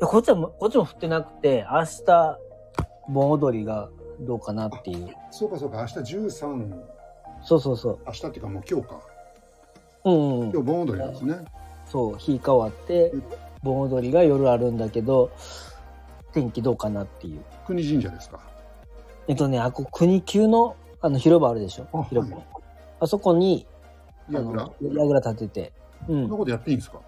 やこっちはも、こっちも降ってなくて、明日、盆踊りがどうかなっていう。そうかそうか、明日13、そうそうそう。明日っていうかもう今日か。うんうんうん。今日盆踊りなんですね。そう、日変わってうん、盆踊りが夜あるんだけど、天気どうかなっていう。国神社ですか？えっとね、あこ国級のあの広場あるでしょ？あ広場。はいあそこに、あやぐら立てて。うん。そんなことやっていいんですか？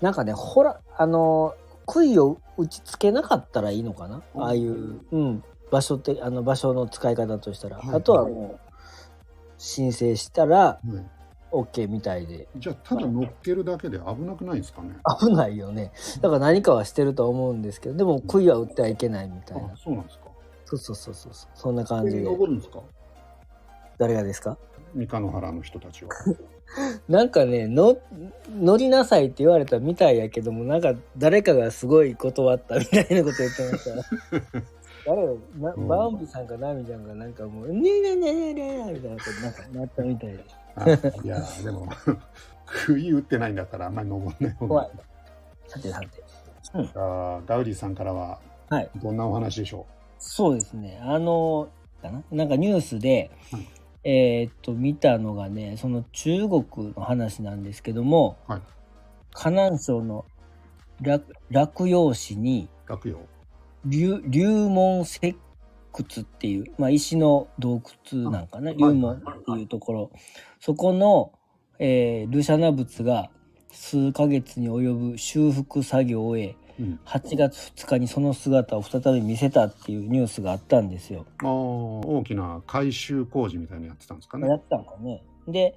なんかね、ほら、あの、杭を打ち付けなかったらいいのかな？うんああいう、うん、場所って、あの場所の使い方としたら。はいあとはもう、申請したらはい。OK みたいで。じゃあ、ただ乗っけるだけで危なくないんですかね？危ないよね。だから何かはしてるとは思うんですけど、でも杭は打ってはいけないみたいなあ。、そうなんですか。そうそうそうそう。そんな感じで。登るんですか？誰がですか？三日野原の人たちは。なんかねの乗りなさいって言われたみたいやけどもなんか誰かがすごい断ったみたいなこと言ってました。誰よなうん。バンビさんかナミちゃんがなんかもう「ねえねえねえねえねえ」みたいなことなんかなったみたいで。あいや、でも、杭打ってないんだったらあんまり登んない方がいい。さてさて。じゃあ、ダウディさんからは、はい。どんなお話でしょそうですね。あのかななんかニュースで、はいえーっと見たのがねその中国の話なんですけども、はい。河南省の落落葉市にう落葉。龍龍門石窟っていう、まあ、石の洞窟なんかなあ龍門っていうところ、そこの、えールシャナ仏が数ヶ月に及ぶ修復作業を終えうん。8月2日にその姿を再び見せたっていうニュースがあったんですよ。ああ、大きな改修工事みたいなのやってたんですかね。やったんかね。で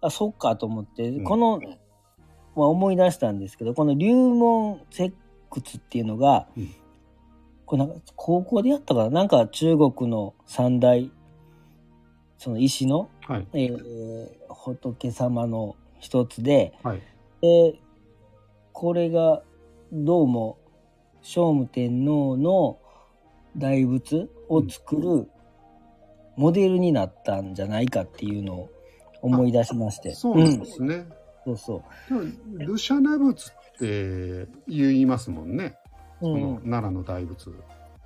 あそっかと思って、うんこの、まあ、思い出したんですけどこの龍門石窟っていうのが、うんこれなんか高校でやったからなんか中国の三大その石の、はい。えー仏様の一つではい。でこれがどうも聖武天皇の大仏を作るモデルになったんじゃないかっていうのを思い出しまして。そうなんですね。うんそうそでもルシャナ仏って言いますもんね。う。そうん奈良の大仏。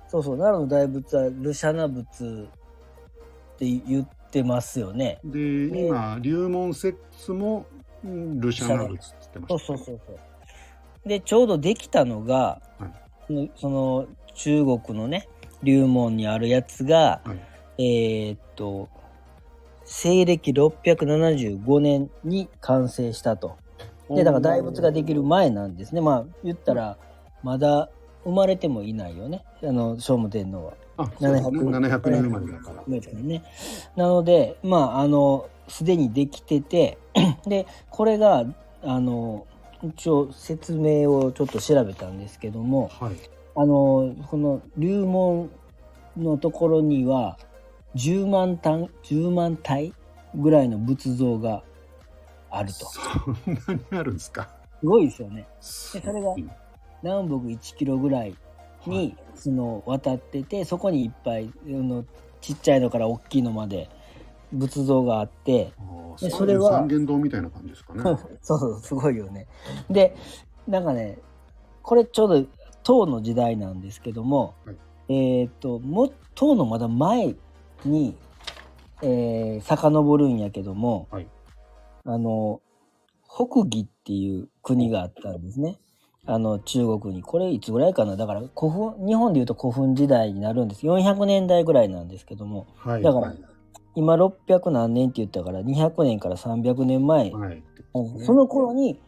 そうそう。奈良の大仏はルシャナ仏って言ってますよね。で、今、龍門石窟もうんルシャナ仏って言ってまそうした。そうそうそう。で、ちょうどできたのが、はいその中国のね、龍門にあるやつが、はいえーっと、西暦675年に完成したと。で、だから大仏ができる前なんですね。まあ、言ったら、まだ生まれてもいないよね。あの、聖武天皇は。あ、そうですね。700 700年生まれだから。ね。なので、まあ、あの、すでにできてて、で、これが、あの、一応説明をちょっと調べたんですけども、はい。あの、この龍門のところには、10万単、10万体ぐらいの仏像があると。すそんなにあるんですか？ごいですよね。そそれが南北1キロぐらいに、その渡っててそこにいっぱいあのちっちゃいのから大きいのまで仏像があって、でそれは。三元堂みたいな感じですかね。そうそうすごいよね。でなんかねこれちょうど唐の時代なんですけども、はい。えっ、とも唐のまだ前に、えー、遡るんやけども、はい。あの北魏っていう国があったんですね。あの中国に。これいつぐらいかな？だから古墳日本でいうと古墳時代になるんです。400年代ぐらいなんですけども。はい。だからはい今600何年って言ったから200年から300年前、はい。うんその頃に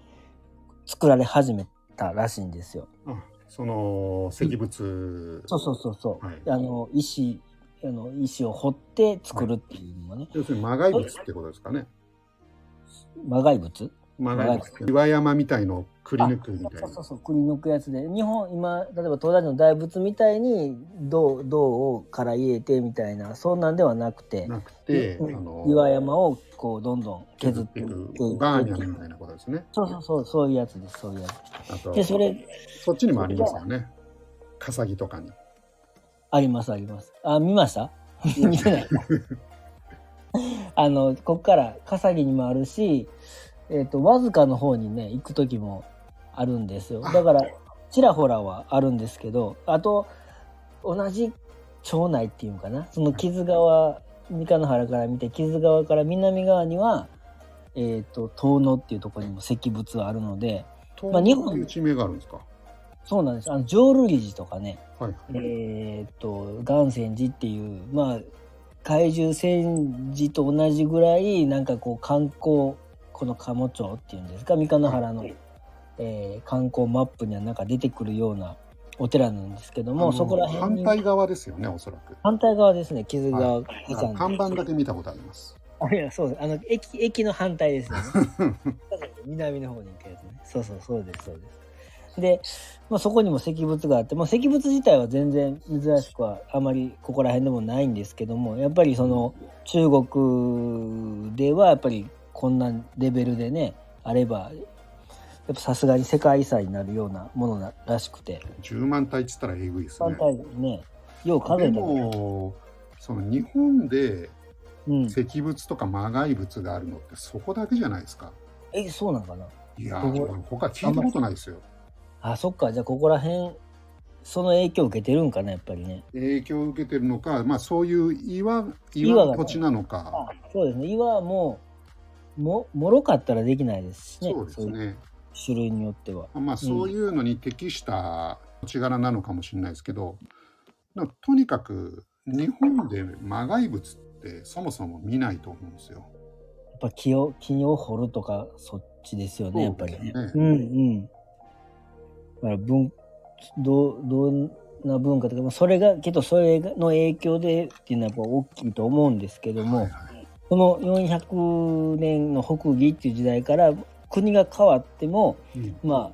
作られ始めたらしいんですよ。あ、その石仏。そうそうそうそう。はいあの石あの石を掘って作るっていうのもね、要するに魔骸仏ってことですかね。魔骸仏？魔骸仏。岩山みたいのをくり抜くみたいなそう。そうそうくり抜くやつで日本今例えば東大寺の大仏みたいに銅銅をから入れてみたいなそんなんではなくてなくて、あうんの岩山をこうどんどん削削っていいくくバーニャンみたいなことですね。そうそうそうそういうやつですそういうやつでそれそっちにもありますよね。笠木とかに。ありますありますあ見ました？見てない あのこっから笠木にもあるしえっ、とわずかの方にね行く時もあるんですよだからちらほらはあるんですけどあと同じ町内っていうのかな？その木津川三日野原から見て木津川から南側にはえっ、と遠野っていうところにも石仏はあるのでまあ日本地名があるんですか？そうなんですあの浄瑠璃寺とかねはい。えっ、と岩泉寺っていうまあ怪獣戦寺と同じぐらいなんかこう観光この鴨町っていうんですか三日野原の、えー観光マップにはなんか出てくるようなお寺なんですけどもあのそこら辺に反対側ですよね、おそらく。反対側ですね木津川火山看板だけ見たことあります。あいやそうです。あの駅駅の反対ですよね 南の方に行くやつね。そうそうそうですそうです。で、まあ、そこにも石仏があって、まあ、石仏自体は全然珍しくはあまりここら辺でもないんですけどもやっぱりその中国ではやっぱりこんなレベルでねあればやっぱさすがに世界遺産になるようなものならしくて。10万体っつったらえぐいですね。反対ねよう数でえたらも、その日本でうん。石仏とか魔骸仏があるのってそこだけじゃないですか。えそうなんかな？いやここ。ー、他聞いたことないですよ。あそっか。じゃあここら辺その影響を受けてるんかなやっぱりね。影響を受けてるのか、まあそういう岩、岩の土地なのか。そうですね。岩はもうももろかったらできないですしねそうですね。種類によっては。まあそういうのに適した土地柄なのかもしれないですけど、でもとにかく日本で魔骸仏ってそもそも見ないと思うんですよ。やっぱ木を木を掘るとかそっちですよねやっぱりね。そうんうん。だから文どうどんな文化とかまあそれがけどそれの影響でっていうのはやっぱ大きいと思うんですけども、はいはいこの400年の北魏っていう時代から国が変わってもうんまあやっ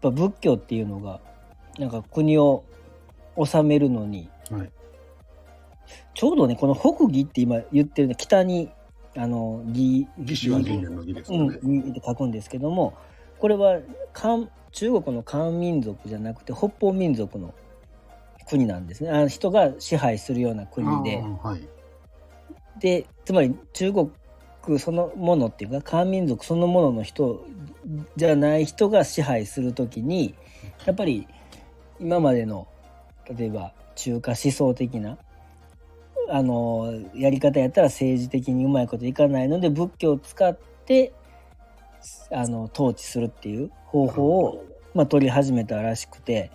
ぱ仏教っていうのがなんか国を治めるのにはいちょうどねこの北魏って今言ってるね北にあの魏義士は人間の義ですうんよね。魏って書くんですけどもこれは漢中国の漢民族じゃなくて北方民族の国なんですねあの人が支配するような国で。でつまり中国そのものっていうか漢民族そのものの人じゃない人が支配するときにやっぱり今までの例えば中華思想的なあのやり方やったら政治的にうまいこといかないので仏教を使ってあの統治するっていう方法を、まあ、取り始めたらしくて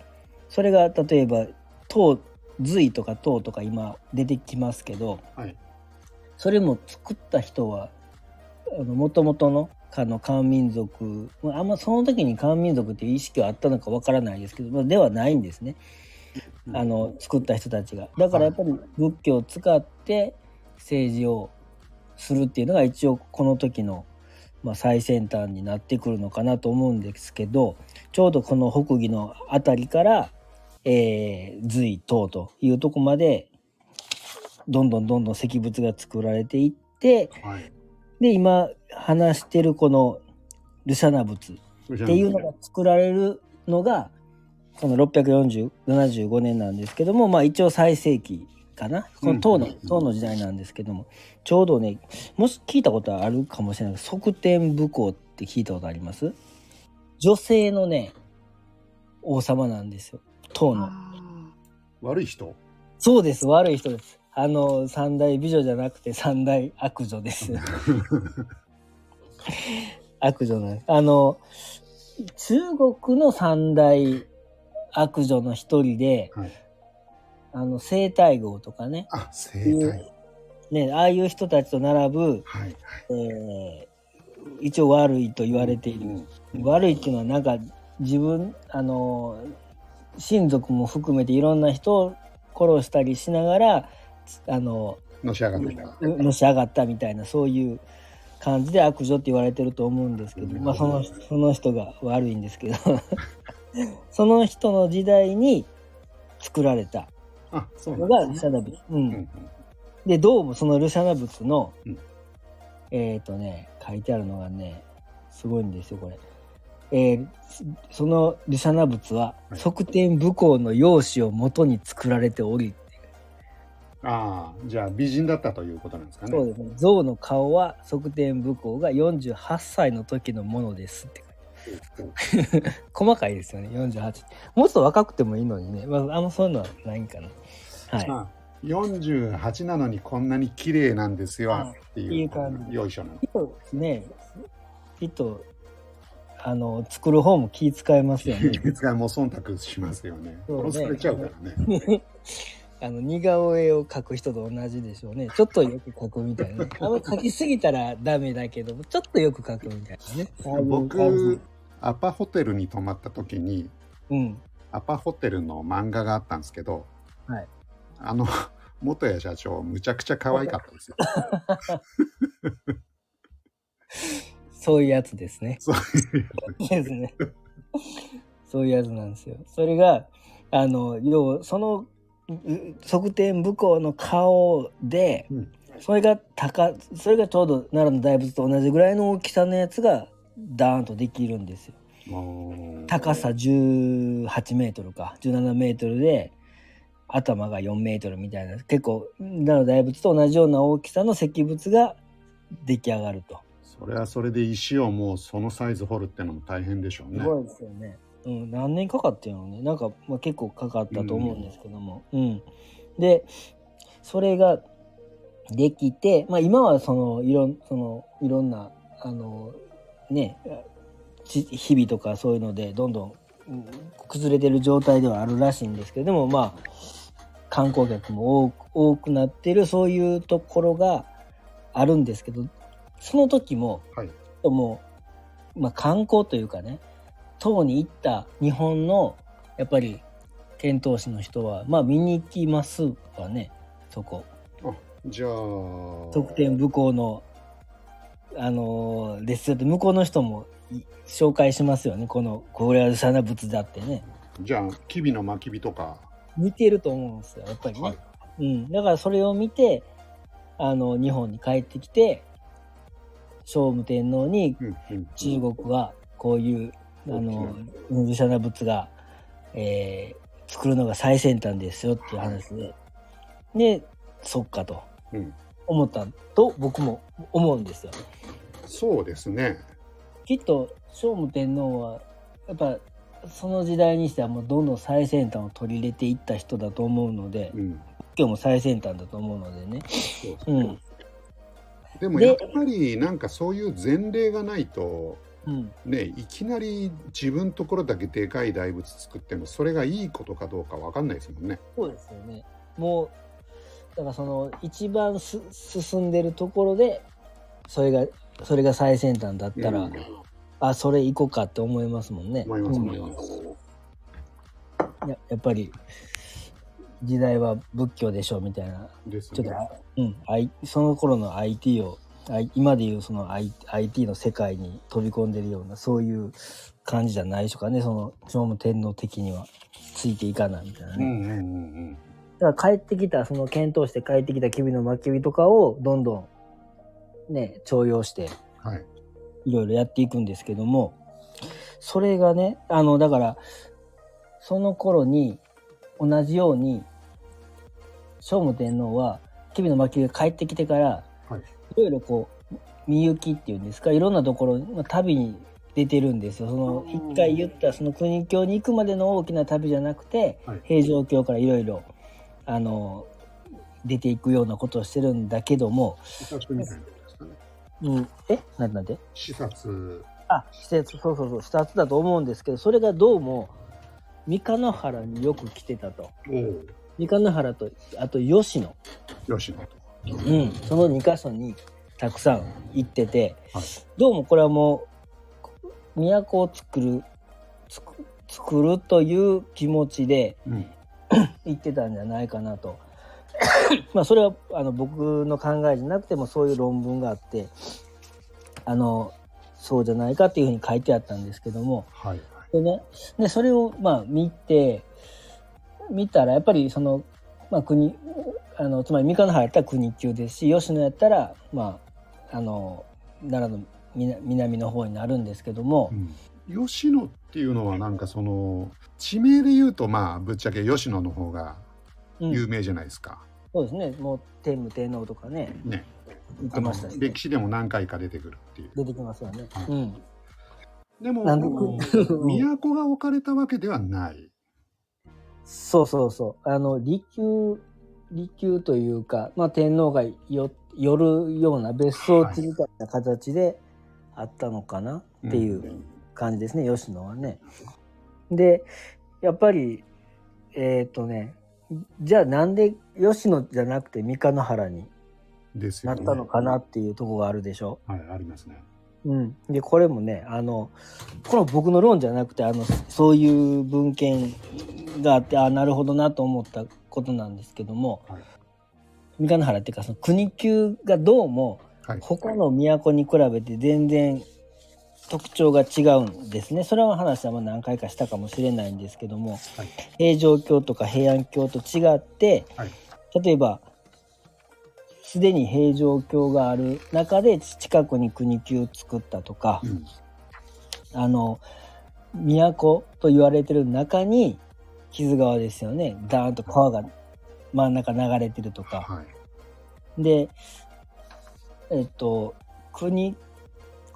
それが例えば唐隋とか唐とか今出てきますけどはい。それも作った人はもともとのあの漢民族まああんまその時に漢民族っていう意識はあったのかわからないですけど、まあ、ではないんですね。あの作った人たちが。だからやっぱり仏教を使って政治をするっていうのが一応この時の、まあ、最先端になってくるのかなと思うんですけどちょうどこの北魏の辺りから、えー、隋唐というとこまでどんどんどんどん石仏が作られていってはい。で今話してるこのルシャナ仏っていうのが作られるのがこの64075年なんですけどもまあ一応最盛期かな。この唐の唐の時代なんですけども。ちょうどねもし聞いたことあるかもしれない。けど側天武功って聞いたことあります？女性のね王様なんですよ。唐の。悪い人？そうです。悪い人です。あの三大美女じゃなくて三大悪女です。悪女なんです。あの中国の三大悪女の一人で、はいあの生体号とかねあ、生体。ねああいう人たちと並ぶ、はい。えー一応悪いと言われている、悪いっていうのはなんか自分あの親族も含めていろんな人を殺したりしながらあののし上がってた。のし上がったみたいなそういう感じで悪女って言われてると思うんですけど、うんまあ、そのその人が悪いんですけど その人の時代に作られたの。がルシャナ仏。ううんんでどうもそのルシャナ仏の、うんえっ、とね書いてあるのがねすごいんですよこれ。えーそそのルシャナ仏ははい側天武功の容姿をもとに作られており、ああ、じゃあ美人だったということなんですかね。そうですね。象の顔は側天武功が48歳の時のものですって書いてある。細かいですよね。48もっと若くてもいいのにね、まあ、あんまそういうのはないんかな。はい。まあ48なのにこんなに綺麗なんですよっていう,、感じよいしょなきっとねきっとあの作る方も気使いますよね。使いも忖度しますよね。ね。殺されちゃうからね あの似顔絵を描く人と同じでしょうね。ちょっとよく描くみたいな。あんま描きすぎたらダメだけどちょっとよく描くみたいなね。僕じ。アパホテルに泊まった時にうん。アパホテルの漫画があったんですけど、はい。あの 元谷社長むちゃくちゃ可愛かったですよ。そういうやつですね。そういうですね。そういうやつなんですよ。それが、あの、要はその、う側天武功の顔で、うんそれが高、それがちょうど奈良の大仏と同じぐらいの大きさのやつが、ダーンとできるんですよ。高さ18メートルか、17メートルで、頭が4メートルみたいな、結構、奈良の大仏と同じような大きさの石仏が出来上がると。それはそれで石をもうそのサイズ掘るってのも大変でしょうねすごいですよね。うん、何年かかってるのね。なんか、まあ、結構かかったと思うんですけども。うん。で、それができて、まあ今はその、いろん、その、いろんな、あの、ね、ち日々とかそういうので、どんどん、うん崩れてる状態ではあるらしいんですけど、でもまあ、観光客も多く多くなってる、そういうところがあるんですけど、その時も、はいもう、まあ、観光というかね唐に行った日本のやっぱり遣唐使の人はまあ見に行きますわねそこ。あじゃあ。特典武功のあのーですよって向こうの人もい紹介しますよね。このこれはサナ仏だってね。じゃあ吉備の巻き火とか。似てると思うんですよやっぱりね、はい。うん、だからそれを見てあの日本に帰ってきて聖武天皇に中国はこういうあのムグシャナ仏が、えー作るのが最先端ですよっていう話で、でそっかと。うん。思ったと僕も思うんですよ。そうですね。きっと聖武天皇はやっぱその時代にしてはもうどんどん最先端を取り入れていった人だと思うのでうん。今日も最先端だと思うのでね。そうですねう。ん。でもでやっぱりなんかそういう前例がないとうん、ねいきなり自分ところだけでかい大仏作ってもそれがいいことかどうかわかんないですもんね。そうですよね。もうだからその一番す進んでるところでそれがそれが最先端だったら、うんあそれ行こうかって思いますもんね。思いますうん思います。ややっぱり時代は仏教でしょみたいなですねちょっと、。うん、I その頃の IT を今でいうその I IT の世界に飛び込んでるようなそういう感じじゃないでしょうかねその聖武天皇的にはついていかないみたいなね。うんうんうんだから帰ってきたその検討して帰ってきた吉備の巻き火とかをどんどんね重用してい。いろいろやっていくんですけどもそれがねあのだからその頃に同じように聖武天皇は吉備の巻き火が帰ってきてから、ろいろこう見行きっていうんですかいろんなところまあ旅に出てるんですよ。その一回言ったその国境に行くまでの大きな旅じゃなくて、はい。平城京からいろいろあの出ていくようなことをしてるんだけども。うん、え？なんなんで視察。あ施設そうそうそう。視察だと思うんですけどそれがどうも三日野原によく来てたと。三日野原とあと吉野、吉野。と。うん、その2箇所にたくさん行ってて、はいどうもこれはもう都を作る作るという気持ちでうん。行ってたんじゃないかなと まあそれはあの僕の考えじゃなくてもそういう論文があってあのそうじゃないかっていうふうに書いてあったんですけどもはい。でねでそれをまあ見て見たらやっぱりその、まあ、国あのつまり三日野原やったら国級ですし吉野やったらまああの奈良の南南の方になるんですけどもう、ん。吉野っていうのはなんかその地名で言うとまあぶっちゃけ吉野の方がうん有名じゃないですか。そうですねもう天武天皇とかねね。言ってましたし、歴史でも何回か出てくるっていう。出てきますよね。はいうん、でも、なんで都が置かれたわけではない。そうそうそう。あの、利休、利休というか、まあ、天皇がよ寄るような別荘地みたいな形であったのかなっていう感じですね、吉野はね。で、やっぱり、えっ、とね、じゃあなんで吉野じゃなくて三日野原に。なったのかなっていうところがあるでしょ。はい、ありますね。うん、でこれもねあのこの僕の論じゃなくてあのそういう文献があってあなるほどなと思ったことなんですけども、はい三日野原っていうかその国級がどうもはい。他の都に比べて全然特徴が違うんですねそれは話はまあ何回かしたかもしれないんですけどもはい。平城京とか平安京と違って、はい例えばすでに平城京がある中で近くに国級作ったとか、うん。あの都と言われてる中に木津川ですよねダーンと川が真ん中流れてるとかはい。でえっと国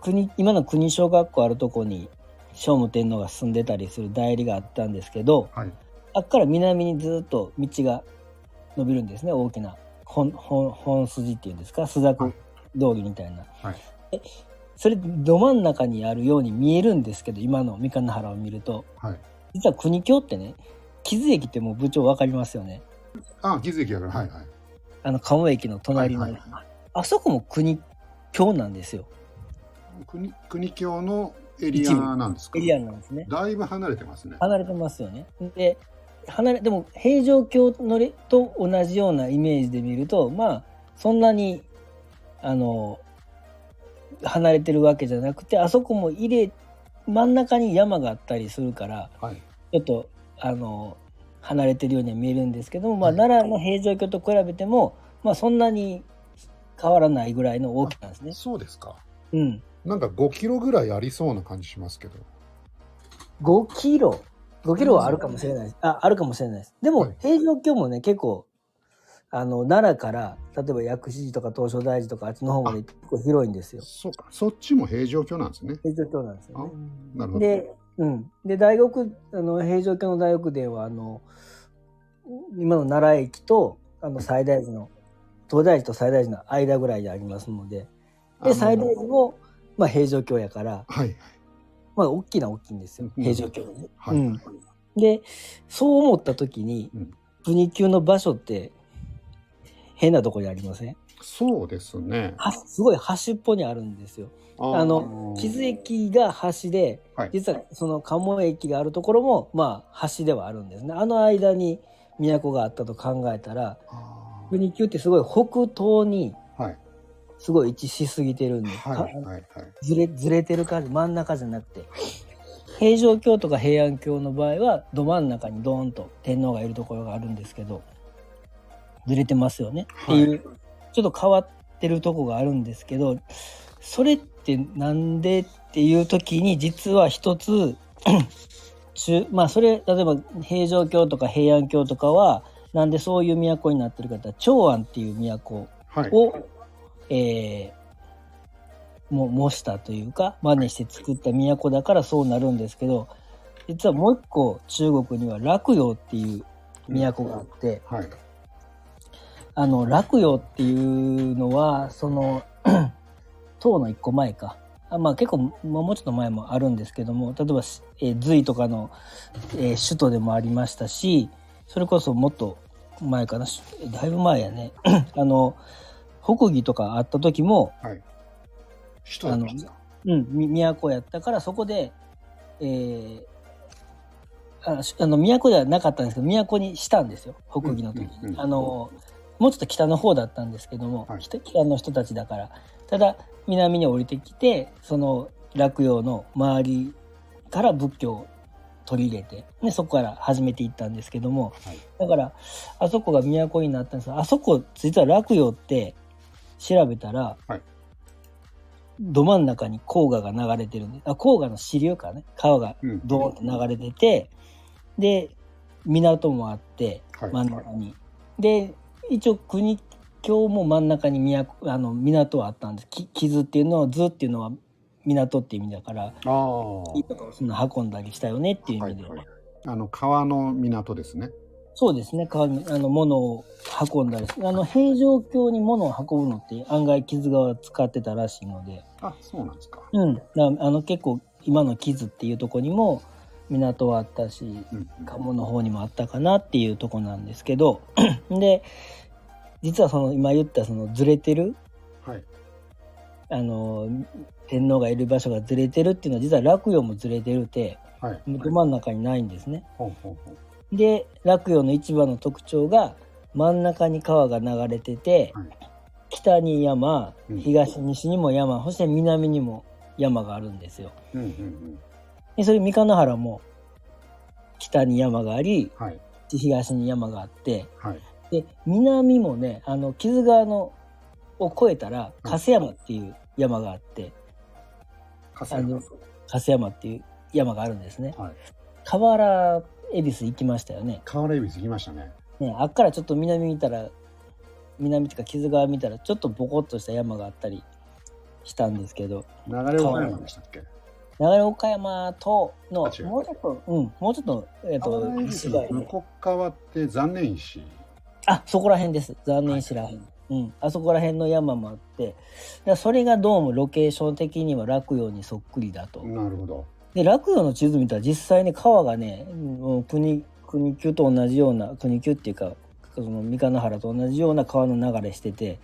国今の国小学校あるとこに聖武天皇が住んでたりする代理があったんですけどはい。あっから南にずっと道が伸びるんですね大きな本本本筋っていうんですか？朱雀通りみたいな。はい。でそれど真ん中にあるように見えるんですけど今の三日野原を見ると。はい。実は国境ってね木津駅ってもう部長分かりますよね。あ、気づきやから、はいはい。あの鴨駅の隣の、はいはいあそこも国境なんですよ。国、国境のエリアなんですか？エリアなんですね。だいぶ離れてますね。離れてますよね。で離れでも平城京のれと同じようなイメージで見るとまあそんなにあの離れてるわけじゃなくてあそこも入れ真ん中に山があったりするからはい。ちょっとあの離れてるようには見えるんですけども、まあ、はい奈良の平城京と比べても、まあ、そんなに変わらないぐらいの大きさなんですね。そうですか。うん、なんか5キロぐらいありそうな感じしますけど。5キロ？5キロはあるかもしれないです。ああるかもしれないです。でも、はい平城京もね結構あの奈良から例えば薬師寺とか東照大寺とかあっちの方まで結構広いんですよ。そうか。そっちも平城京なんですね。平城京なんですよあね。なるほど。で,、うん、で大学あの平城京の大学殿はあの今の奈良駅とあの西大寺の東大寺と西大寺の間ぐらいでありますのでで西大寺も、まあ、平城京やから、はい。まあ、大きな大きいんですようん平城京ね。はい。うんでそう思った時に、うん国級の場所って変なとこにありません？そうですね。はすごい端っぽにあるんですよ。ああの木津駅が端で、はい実はその鴨駅があるところもまあ端ではあるんですね。あの間に都があったと考えたらあ国級ってすごい北東に。すごい位置しすぎてるんで、はい。かはい。はい。ずれずれてる感じ真ん中じゃなくて平城京とか平安京の場合はど真ん中にドーンと天皇がいるところがあるんですけどずれてますよね、はいっていうちょっと変わってるとこがあるんですけどそれってなんでっていう時に実は一つ 中まあそれ例えば平城京とか平安京とかはなんでそういう都になってるかって長安っていう都はい。を、えーも模したというか真似して作った都だからそうなるんですけど実はもう一個中国には洛陽っていう都があって、はい。あの洛陽っていうのはその 唐の一個前か。あまあ結構もうちょっと前もあるんですけども例えば、えー隋とかの、えー首都でもありましたしそれこそもっと前かな。しだいぶ前やね。あの北魏とかあった時もはい。人だったうん、み都やったからそこで、えーあしあの都ではなかったんですけど都にしたんですよ北魏の時に、うんうんうんあのもうちょっと北の方だったんですけども、はい。北北の人たちだから。ただ南に降りてきてその洛陽の周りから仏教を取り入れて、ね、そこから始めていったんですけども。はい。だからあそこが都になったんですがあそこ実は洛陽って調べたら、はいど真ん中に黄河が流れてるんであ黄河の支流かね川がうん。ドーンと流れててで港もあってはい。真ん中に。で一応国境も真ん中に都あの港はあったんですき木津っていうのは図っていうのは港っていう意味だからあそんな運んだりしたよねっていう意味で、はいはい。あの川の港ですね。そうですね川にあの物を運んだりあの平城京に物を運ぶのって案外木津川使ってたらしいので、あ、そうなんですか。うん、あの結構今の木津っていうとこにも港はあったし。鴨の方にもあったかなっていうとこなんですけど で実はその今言ったそのずれてるはい。あの天皇がいる場所がずれてるっていうのは実は洛陽もずれてるってはい。ど真ん中にないんですね。ほうほうほう。で洛陽の一番の特徴が真ん中に川が流れてて、はい北に山うん東西にも山、そして南にも山があるんですよ。うんうんうん。でそれ三河原も北に山がありはい。東に山があってはい。で南もねあの木津川のを越えたら粕山っていう山があって、笠あの山。粕山っていう山があるんですね。はい。河原恵比寿行きましたよね。川原恵比寿行きましたね。ねあっからちょっと南見たら南っていうか木津川見たらちょっとボコッとした山があったりしたんですけど流れ岡山でしたっけ？流岡山とのもうちょっとうんもうちょっとえっ、と川原恵比寿西側にの向こう側って残念石。あそこら辺です残念しらへん、うん、あそこら辺の山もあってそれがどうもロケーション的には洛陽にそっくりだと。なるほど。で洛陽の地図見たら実際に川がね国国級と同じような国級っていうかその三河原と同じような川の流れしてて、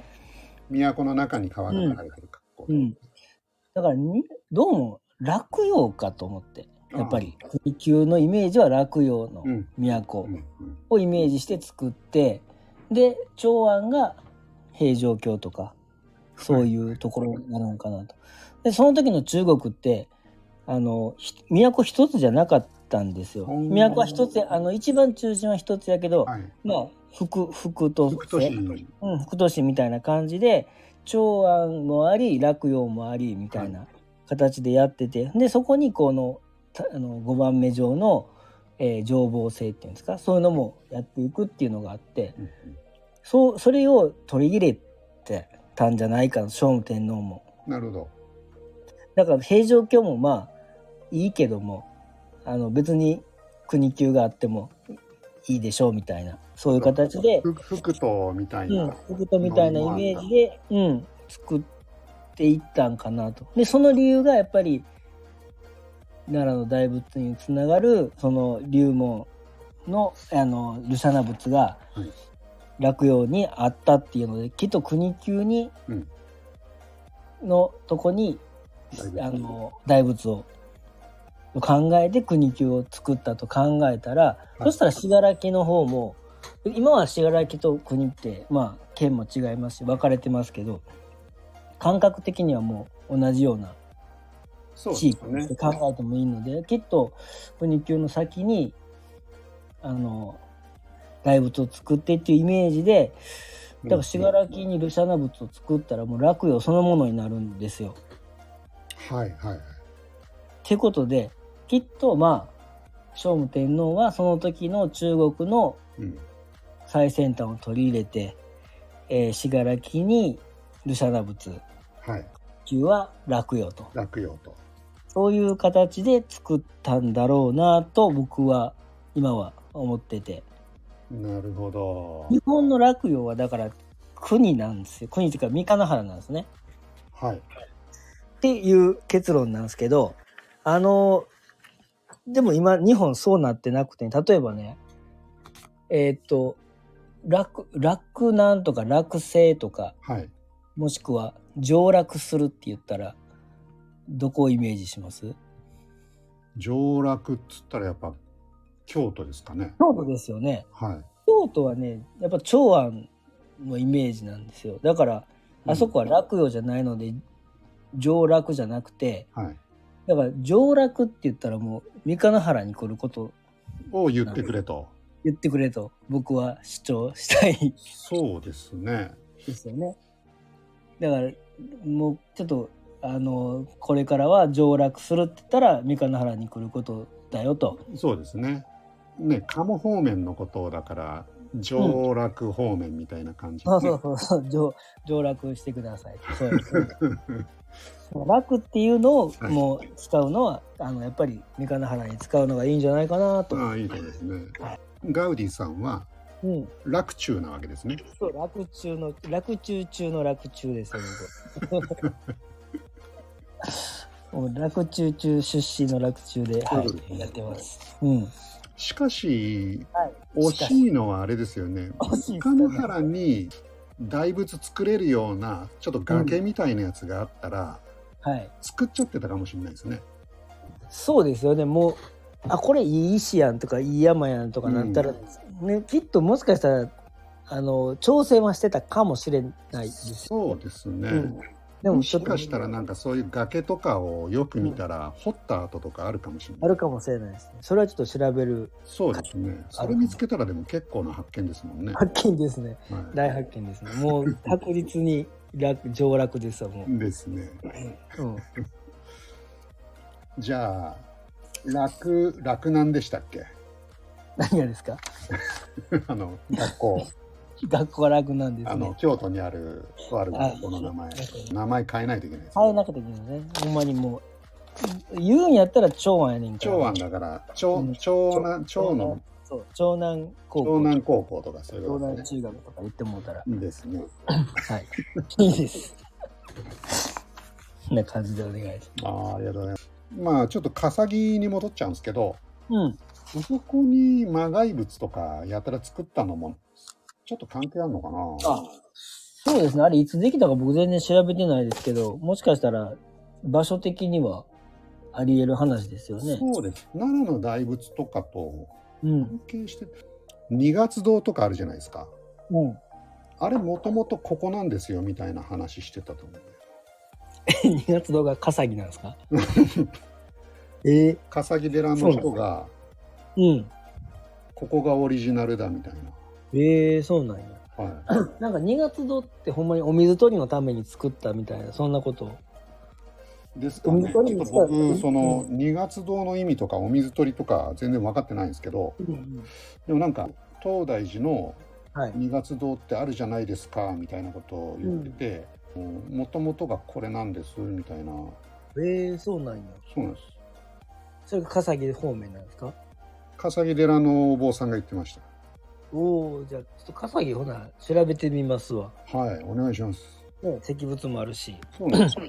都の中に川が流れてる格好。うん、だからにどうも洛陽かと思ってやっぱり国級のイメージは洛陽のうん。都うんうん。をイメージして作ってで長安が平城京とかそういうところになるのかなと。でその時の中国ってあのひ都一つじゃなかったんですよ。うん都は一つやあの一番中心は一つやけど、はい。まあ副副都北斗市。うん、副都市みたいな感じで長安もあり洛陽もありみたいな形でやってて、でそこにこのたあの5番目上の、えー情報性っていうんですかそういうのもやっていくっていうのがあってうんそうそれを取り入れてたんじゃないか聖武天皇も。なるほど。だから平城京もまあいいけどもあの別に国級があってもいいでしょうみたいなそういう形で。ふ福とみたいうんな。、福とみたいなイメージで、うん、作っていったんかなと。で、その理由がやっぱり、奈良の大仏につながる、その龍門の、あの、ルシャナ仏がはい、落葉にあったっていうので、きっと国級に、うんのとこに、あの、大仏を、考えて国級を作ったと考えたら、いそしたら信楽の方も今は信楽と国ってまあ県も違いますし分かれてますけど感覚的にはもう同じような地域で。考えてもいいので、きっと国級の先にあの大仏を作ってっていうイメージでだから信楽にルシャナ仏を作ったらもう洛陽そのものになるんですよ。はいはい。ってことできっとまあ聖武天皇はその時の中国のうん。最先端を取り入れて、えー、信楽にルシャナ仏はい。級は洛陽と落葉と。そういう形で作ったんだろうなと僕は今は思っててなるほど。日本の洛陽はだから国なんですよ国というか三河原なんですねはい。っていう結論なんですけどあのでも今日本そうなってなくて例えばねえーっと楽楽なんとか楽星とかはい。もしくは上洛するって言ったらどこをイメージします？上洛っつったらやっぱ京都ですかね。京都ですよねはい。京都はねやっぱ長安のイメージなんですよだからあそこは洛陽じゃないので上洛じゃなくてはい。だから上洛って言ったらもう三河原に来ることを言ってくれと。言ってくれと僕は主張したいそうですね。ですよねだからもうちょっとあのこれからは上洛するって言ったら三河原に来ることだよとそうですね。ね、鴨方面のことだから、上洛方面みたいな感じ、ねそうそうそうそう上上洛してくださいそうです 楽っていうのをはいもう使うのは、あのやっぱり三日原に使うのがいいんじゃないかなと。ああいいですねは。ガウディさんはうん。楽中なわけですね。そう楽中の楽中中の楽中ですよ僕。もう楽中中出身の楽中で、はい、やってます。うん。しかしはい。惜しいのはあれですよね。三日原に大仏作れるようなちょっと崖みたいなやつがあったら、はい。作っちゃってたかもしれないですね。そうですよね。もう、あ、これいい石やんとか、いい山やんとかなったら、ね、きっともしかしたら、あの、挑戦はしてたかもしれないです。そうですね。うん。でももしかしたらなんかそういう崖とかをよく見たら、掘った跡とかあるかもしれない。あるかもしれないですね。それはちょっと調べるそうですね。それ見つけたらでも結構な発見ですもんね。発見ですね。は大発見ですね。もう確実に楽上楽ですわ、もう。い、ですね。うん。じゃあ楽楽なんでしたっけ？何がですか？あの学校 学校は楽なんですあのね。京都にあるとある学校の名前あ名前変えないといけないです、変えなくていいのね。ほんまにもう、言うんやったら長安やねんから。長安だから長うん長南長のそう、長南高長校。南高校とかそういう長ことですね南中学とか言ってもうたら。いいですねはい。いいです。な感じでお願いしあーありがとうございますまあちょっと笠木に戻っちゃうんですけどます。うん。そこに魔骸物とかやたら作ったのもちょっと関係あるのかな？あそうですね。あれいつできたか僕全然調べてないですけど、もしかしたら場所的にはあり得る話ですよね。そうです奈良の大仏とかとうん。関係して二月堂とかあるじゃないですかうん。あれもともとここなんですよみたいな話してたと思う 2月動画笠木なんですか？ええ笠木寺の人がうん。ここがオリジナルだみたいええそうなんや。な、は なんか2月堂ってほんまにお水取りのために作ったみたいな、そんなこと。い、ですかね。ちょっと僕その二月堂の意味とかお水取りとか全然分かってないんですけどうんでもなんか東大寺のはい。二月堂ってあるじゃないですかみたいなことを言っててもともとがこれなんですみたいな。ええそうなんや。そうなんです。それが笠木方面なんですか？笠木寺のお坊さんが言ってましおおじゃあちょっと笠木ほな調べてみますわ。たはいお願いしますね、石仏もあるし。そうなんですよ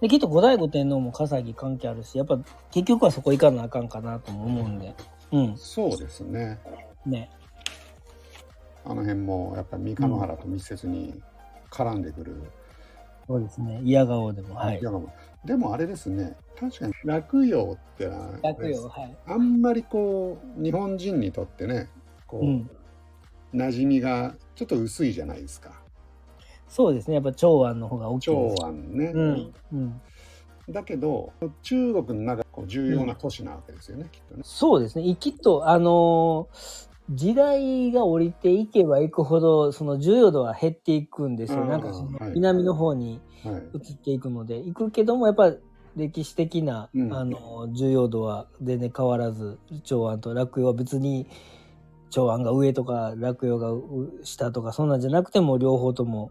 で、きっと後醍醐天皇も笠木関係あるし、やっぱ結局はそこ行かなあかんかなとも思うんで。うん。そうですねね。あの辺もやっぱり三日野原と密接に絡んでくる、そうですね。嫌顔でも。はいでもあれですね確かに洛陽ってのは楽よ。はい。あんまりこう日本人にとってねこう、うん。馴染みがちょっと薄いじゃないですかそうですね。やっぱ長安の方が大きいです。長安ね、うん。うん。だけど中国の中こう重要な都市なわけですよね、きっとねそうですね。きっと、あのー時代が降りていけばいくほど、その重要度は減っていくんですよ。なんかそのはい南の方にはい移っていくので、行くけども、やっぱ歴史的な、うんあの重要度は全然変わらず、長安と洛陽は別に長安が上とか洛陽がう下とかそんなんじゃなくても両方とも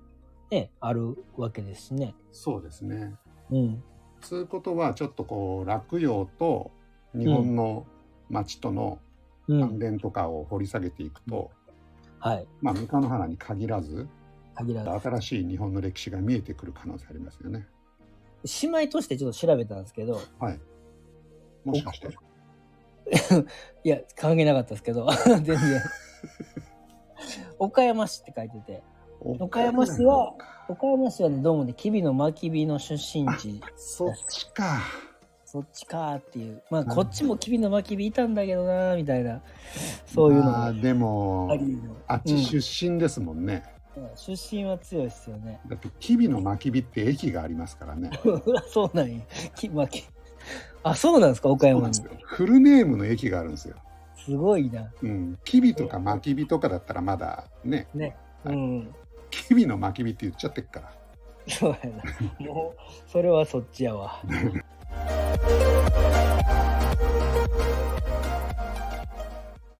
ね、あるわけですしね。そうですねうん。つうことはちょっとこう洛陽と日本の町とのうん。関連とかを掘り下げていくと、はい。まあ三日野原に限らず限らず。新しい日本の歴史が見えてくる可能性ありますよね姉妹としてちょっと調べたんですけど、はいもしかして いや、関係なかったですけど、全然。岡山市って書いてて、岡山市は岡山市はね、どうもね、吉備の真備の出身地、そっちか。そっちかーっていう。まあ、こっちも吉備の真備いたんだけどなーみたいな、そういうのがまあでもあっち出身ですもんね、うん。出身は強いですよね。だって吉備の真備って駅がありますからね。そうなんや。きまきあ、そうなんですか、岡山に。フルネームの駅があるんですよすごいな。うん吉備とか真備とかだったらまだねね。はいうん。吉備の真備って言っちゃってっからそうやな。もう、それはそっちやわ。